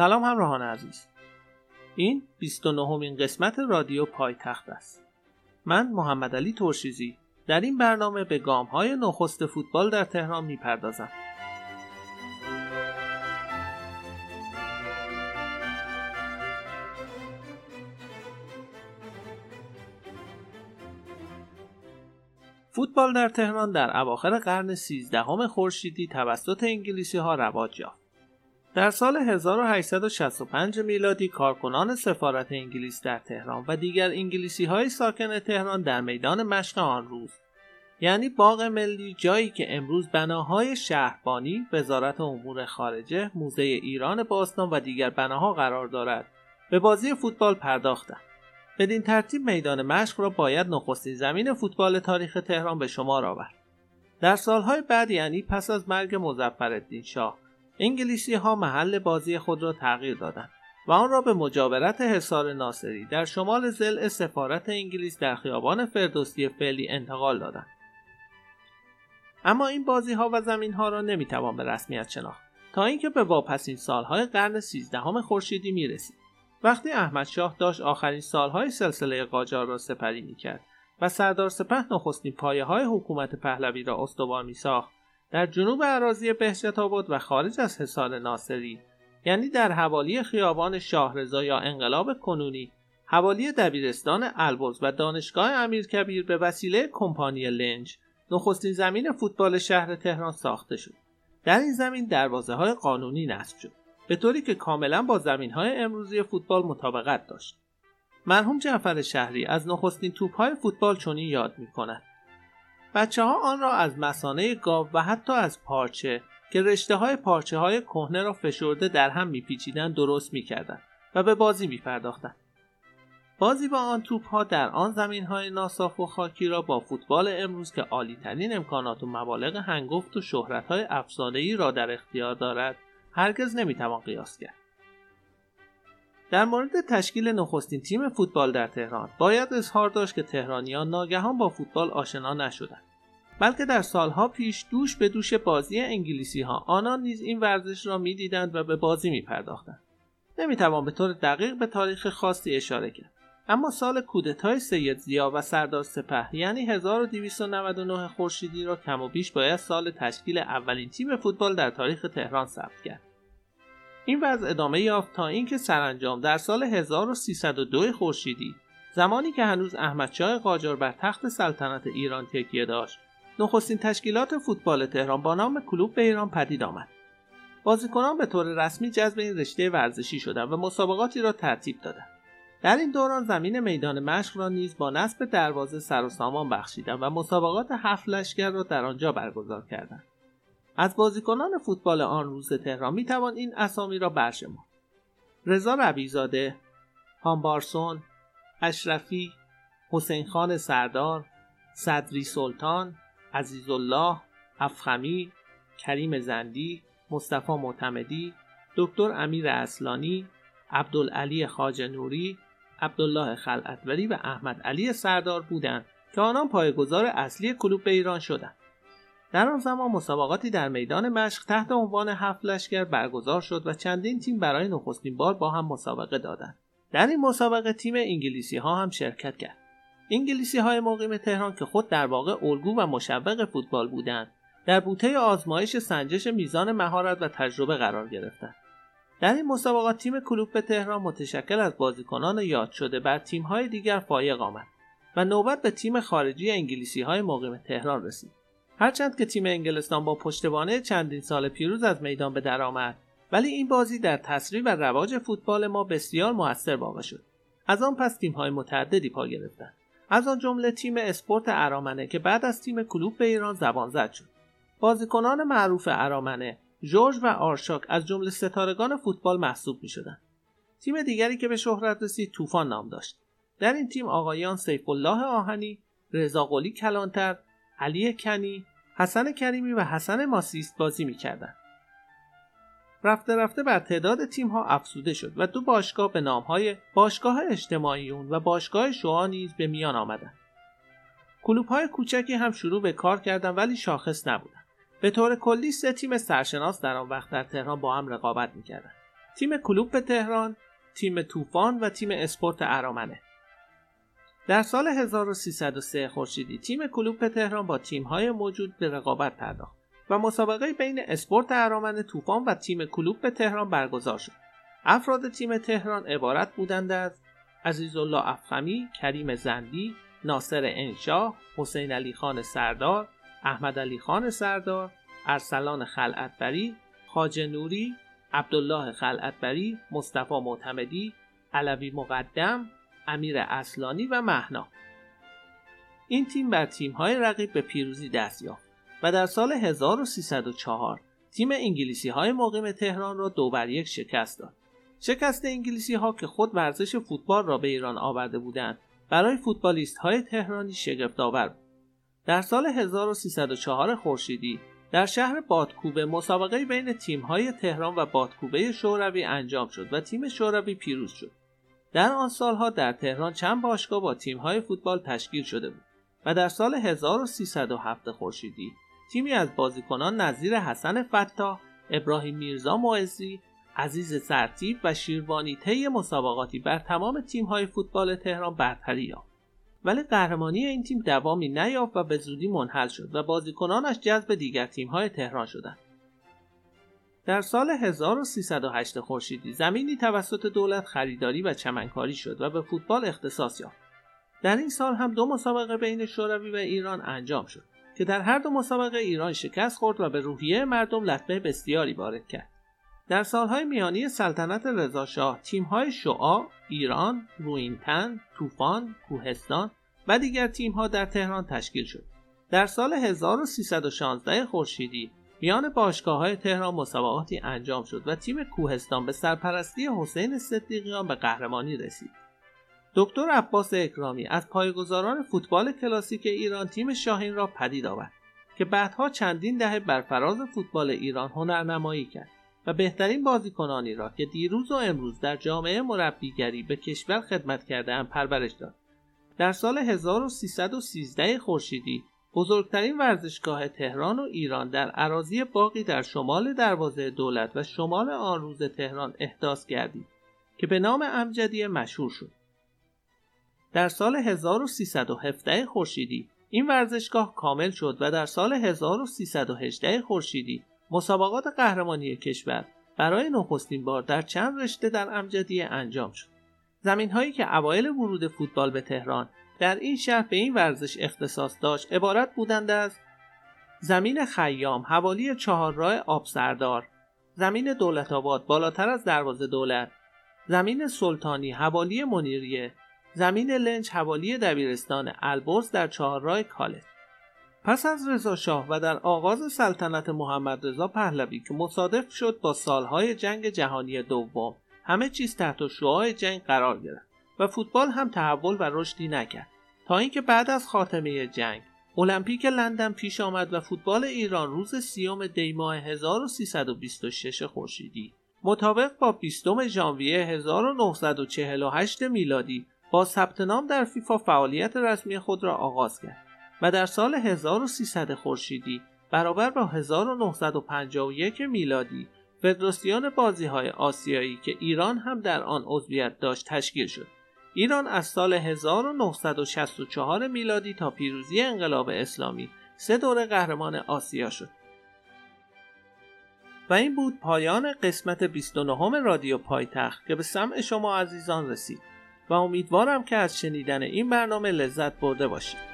سلام همراهان عزیز. این 29 همین قسمت رادیو پایتخت است. من محمد علی ترشیزی در این برنامه به گام های نخست فوتبال در تهران می‌پردازم. فوتبال در تهران در اواخر قرن 13 خورشیدی توسط انگلیسی ها رواج یافت. در سال 1865 میلادی کارکنان سفارت انگلیس در تهران و دیگر انگلیسی های ساکن تهران در میدان مشق آن روز یعنی باغ ملی جایی که امروز بناهای شهربانی، وزارت امور خارجه، موزه ایران باستان و دیگر بناها قرار دارد به بازی فوتبال پرداختند. بدین ترتیب میدان مشق را باید نخستین زمین فوتبال تاریخ تهران به شمار آورد. در سالهای بعد یعنی پس از مرگ مظفرالدین شاه انگلیسی ها محل بازی خود را تغییر دادند و آن را به مجاورت حصار ناصری در شمال زل سفارت انگلیس در خیابان فردوسی فعلی انتقال دادند. اما این بازی ها و زمین ها را نمی‌توان به رسمیت شناخت تا اینکه به واپسین سالهای قرن سیزدهم خورشیدی می رسید. وقتی احمد شاه داشت آخرین سالهای سلسله قاجار را سپری می کرد و سردار سپه نخستین پایه های حکومت پهلوی را استوار می ساخت در جنوب عراضی بهجت آباد و خارج از حصار ناصری یعنی در حوالی خیابان شاهرضا یا انقلاب کنونی حوالی دبیرستان البرز و دانشگاه امیرکبیر به وسیله کمپانی لنج نخستین زمین فوتبال شهر تهران ساخته شد. در این زمین دروازه های قانونی نصب شد به طوری که کاملا با زمین های امروزی فوتبال مطابقت داشت. مرحوم جعفر شهری از نخستین توپ های فوتبال چنین یاد می کند بچه ها آن را از مسانه گاو و حتی از پارچه که رشته های پارچه های کهنه را فشرده در هم میپیچیدند درست می‌کردند و به بازی میپرداختند بازی با آن توپ ها در آن زمین های ناصاف و خاکی را با فوتبال امروز که عالی ترین امکانات و مبالغ هنگفت و شهرت های را در اختیار دارد هرگز نمی‌توان قیاس کرد. در مورد تشکیل نخستین تیم فوتبال در تهران باید اظهار داشت که تهرانیان ناگهان با فوتبال آشنا نشدند بلکه در سالها پیش دوش به دوش بازی انگلیسی ها آنان نیز این ورزش را می‌دیدند و به بازی می پرداختند. نمی‌توان به طور دقیق به تاریخ خاصی اشاره کرد. اما سال کودتای سید زیا و سردار سپه یعنی 1299 خورشیدی را کم و بیش باید سال تشکیل اولین تیم فوتبال در تاریخ تهران ثبت کرد. این وضع ادامه یافت تا اینکه سرانجام در سال 1302 خورشیدی زمانی که هنوز احمدشاه قاجار بر تخت سلطنت ایران تکیه داشت نخستین تشکیلات فوتبال تهران با نام کلوب به ایران پدید آمد. بازیکنان به طور رسمی جذب این رشته ورزشی شدند و مسابقاتی را ترتیب دادند. در این دوران زمین میدان مشق را نیز با نصب دروازه سر و سامان بخشیدند و مسابقات هفت لشکر را در آنجا برگزار کردند. از بازیکنان فوتبال آن روز تهران می توان این اسامی را برشمرد. رضا ربیزاده هامبارسون اشرفی حسین خان سردار صدری سلطان عزیزالله افخمی کریم زندی مصطفی معتمدی دکتر امیر اصلانی عبدالعلی خاج نوری عبدالله خلعتوری و احمد علی سردار بودند که آنان پایگزار اصلی کلوب ایران شدند. در آن زمان مسابقاتی در میدان مشق تحت عنوان هفت لشکر برگزار شد و چندین تیم برای نخستین بار با هم مسابقه دادند. در این مسابقه تیم انگلیسی ها هم شرکت کرد. انگلیسی های مقیم تهران که خود در واقع الگو و مشوق فوتبال بودند در بوته آزمایش سنجش میزان مهارت و تجربه قرار گرفتند. در این مسابقات تیم کلوب تهران متشکل از بازیکنان یاد شده بر های دیگر فایق آمد و نوبت به تیم خارجی انگلیسی های مقیم تهران رسید. هرچند که تیم انگلستان با پشتوانه چندین سال پیروز از میدان به درآمد ولی این بازی در تسریع و رواج فوتبال ما بسیار موثر واقع شد. از آن پس های متعددی پا گرفتند. از آن جمله تیم اسپورت ارامنه که بعد از تیم کلوب به ایران زبان زد شد. بازیکنان معروف ارامنه جورج و آرشاک از جمله ستارگان فوتبال محسوب می شدن. تیم دیگری که به شهرت رسید طوفان نام داشت. در این تیم آقایان سیف الله آهنی رضا کلانتر علی کنی حسن کریمی و حسن ماسیست بازی می‌کردند. رفته رفته بر تعداد تیم ها افزوده شد و دو باشگاه به نام های باشگاه اجتماعیون و باشگاه شعا نیز به میان آمدند. کلوب های کوچکی هم شروع به کار کردند ولی شاخص نبودند. به طور کلی سه تیم سرشناس در آن وقت در تهران با هم رقابت می‌کردند. تیم کلوب تهران، تیم طوفان و تیم اسپورت ارامنه. در سال 1303 خورشیدی تیم کلوب تهران با تیم‌های موجود به رقابت پرداخت و مسابقه بین اسپورت ارامن طوفان و تیم کلوب تهران برگزار شد. افراد تیم تهران عبارت بودند از عزیزالله افخمی، کریم زندی، ناصر انشاه، حسین علی خان سردار، احمد علی خان سردار، ارسلان خلعتبری، خاج نوری، عبدالله خلعتبری، مصطفی معتمدی، علوی مقدم، امیر اصلانی و محنا. این تیم بر تیم‌های رقیب به پیروزی دست یافت و در سال 1304 تیم انگلیسی های مقیم تهران را دو بر یک شکست داد. شکست انگلیسی ها که خود ورزش فوتبال را به ایران آورده بودند برای فوتبالیست های تهرانی شگفت آور بود. در سال 1304 خورشیدی در شهر بادکوبه مسابقه بین تیم های تهران و بادکوبه شوروی انجام شد و تیم شوروی پیروز شد. در آن سالها در تهران چند باشگاه با تیم های فوتبال تشکیل شده بود و در سال 1307 خورشیدی تیمی از بازیکنان نظیر حسن فتا، ابراهیم میرزا معزی، عزیز سرتیب و شیروانی طی مسابقاتی بر تمام تیم‌های فوتبال تهران برتری یافت. ولی قهرمانی این تیم دوامی نیافت و به زودی منحل شد و بازیکنانش جذب دیگر تیم‌های تهران شدند. در سال 1308 خورشیدی زمینی توسط دولت خریداری و چمنکاری شد و به فوتبال اختصاص یافت. در این سال هم دو مسابقه بین شوروی و ایران انجام شد که در هر دو مسابقه ایران شکست خورد و به روحیه مردم لطمه بسیاری وارد کرد. در سالهای میانی سلطنت رضاشاه تیم‌های شعاع، ایران، روینتن، طوفان، کوهستان و دیگر تیم‌ها در تهران تشکیل شد. در سال 1316 خورشیدی میان باشگاه های تهران مسابقاتی انجام شد و تیم کوهستان به سرپرستی حسین صدیقیان به قهرمانی رسید. دکتر عباس اکرامی از پایگزاران فوتبال کلاسیک ایران تیم شاهین را پدید آورد که بعدها چندین دهه بر فراز فوتبال ایران هنرنمایی کرد و بهترین بازیکنانی را که دیروز و امروز در جامعه مربیگری به کشور خدمت کرده پرورش داد. در سال 1313 خورشیدی بزرگترین ورزشگاه تهران و ایران در عراضی باقی در شمال دروازه دولت و شمال آن روز تهران احداث گردید که به نام امجدیه مشهور شد. در سال 1317 خورشیدی این ورزشگاه کامل شد و در سال 1318 خورشیدی مسابقات قهرمانی کشور برای نخستین بار در چند رشته در امجدیه انجام شد. زمین هایی که اوایل ورود فوتبال به تهران در این شهر به این ورزش اختصاص داشت. عبارت بودند از زمین خیام حوالی چهارراه آبسردار زمین دولت آباد بالاتر از دروازه دولت. زمین سلطانی حوالی منیریه. زمین لنج حوالی دبیرستان. البرز در چهارراه کالت. پس از رضا شاه و در آغاز سلطنت محمد رضا پهلوی که مصادف شد با سالهای جنگ جهانی دوم. همه چیز تحت شعاع جنگ قرار گرفت. و فوتبال هم تحول و رشدی نکرد تا اینکه بعد از خاتمه جنگ المپیک لندن پیش آمد و فوتبال ایران روز سیوم دی ماه 1326 خورشیدی مطابق با 20 ژانویه 1948 میلادی با ثبت نام در فیفا فعالیت رسمی خود را آغاز کرد و در سال 1300 خورشیدی برابر با 1951 میلادی فدراسیون بازی های آسیایی که ایران هم در آن عضویت داشت تشکیل شد. ایران از سال 1964 میلادی تا پیروزی انقلاب اسلامی سه دوره قهرمان آسیا شد. و این بود پایان قسمت 29 رادیو پایتخت که به سمع شما عزیزان رسید و امیدوارم که از شنیدن این برنامه لذت برده باشید.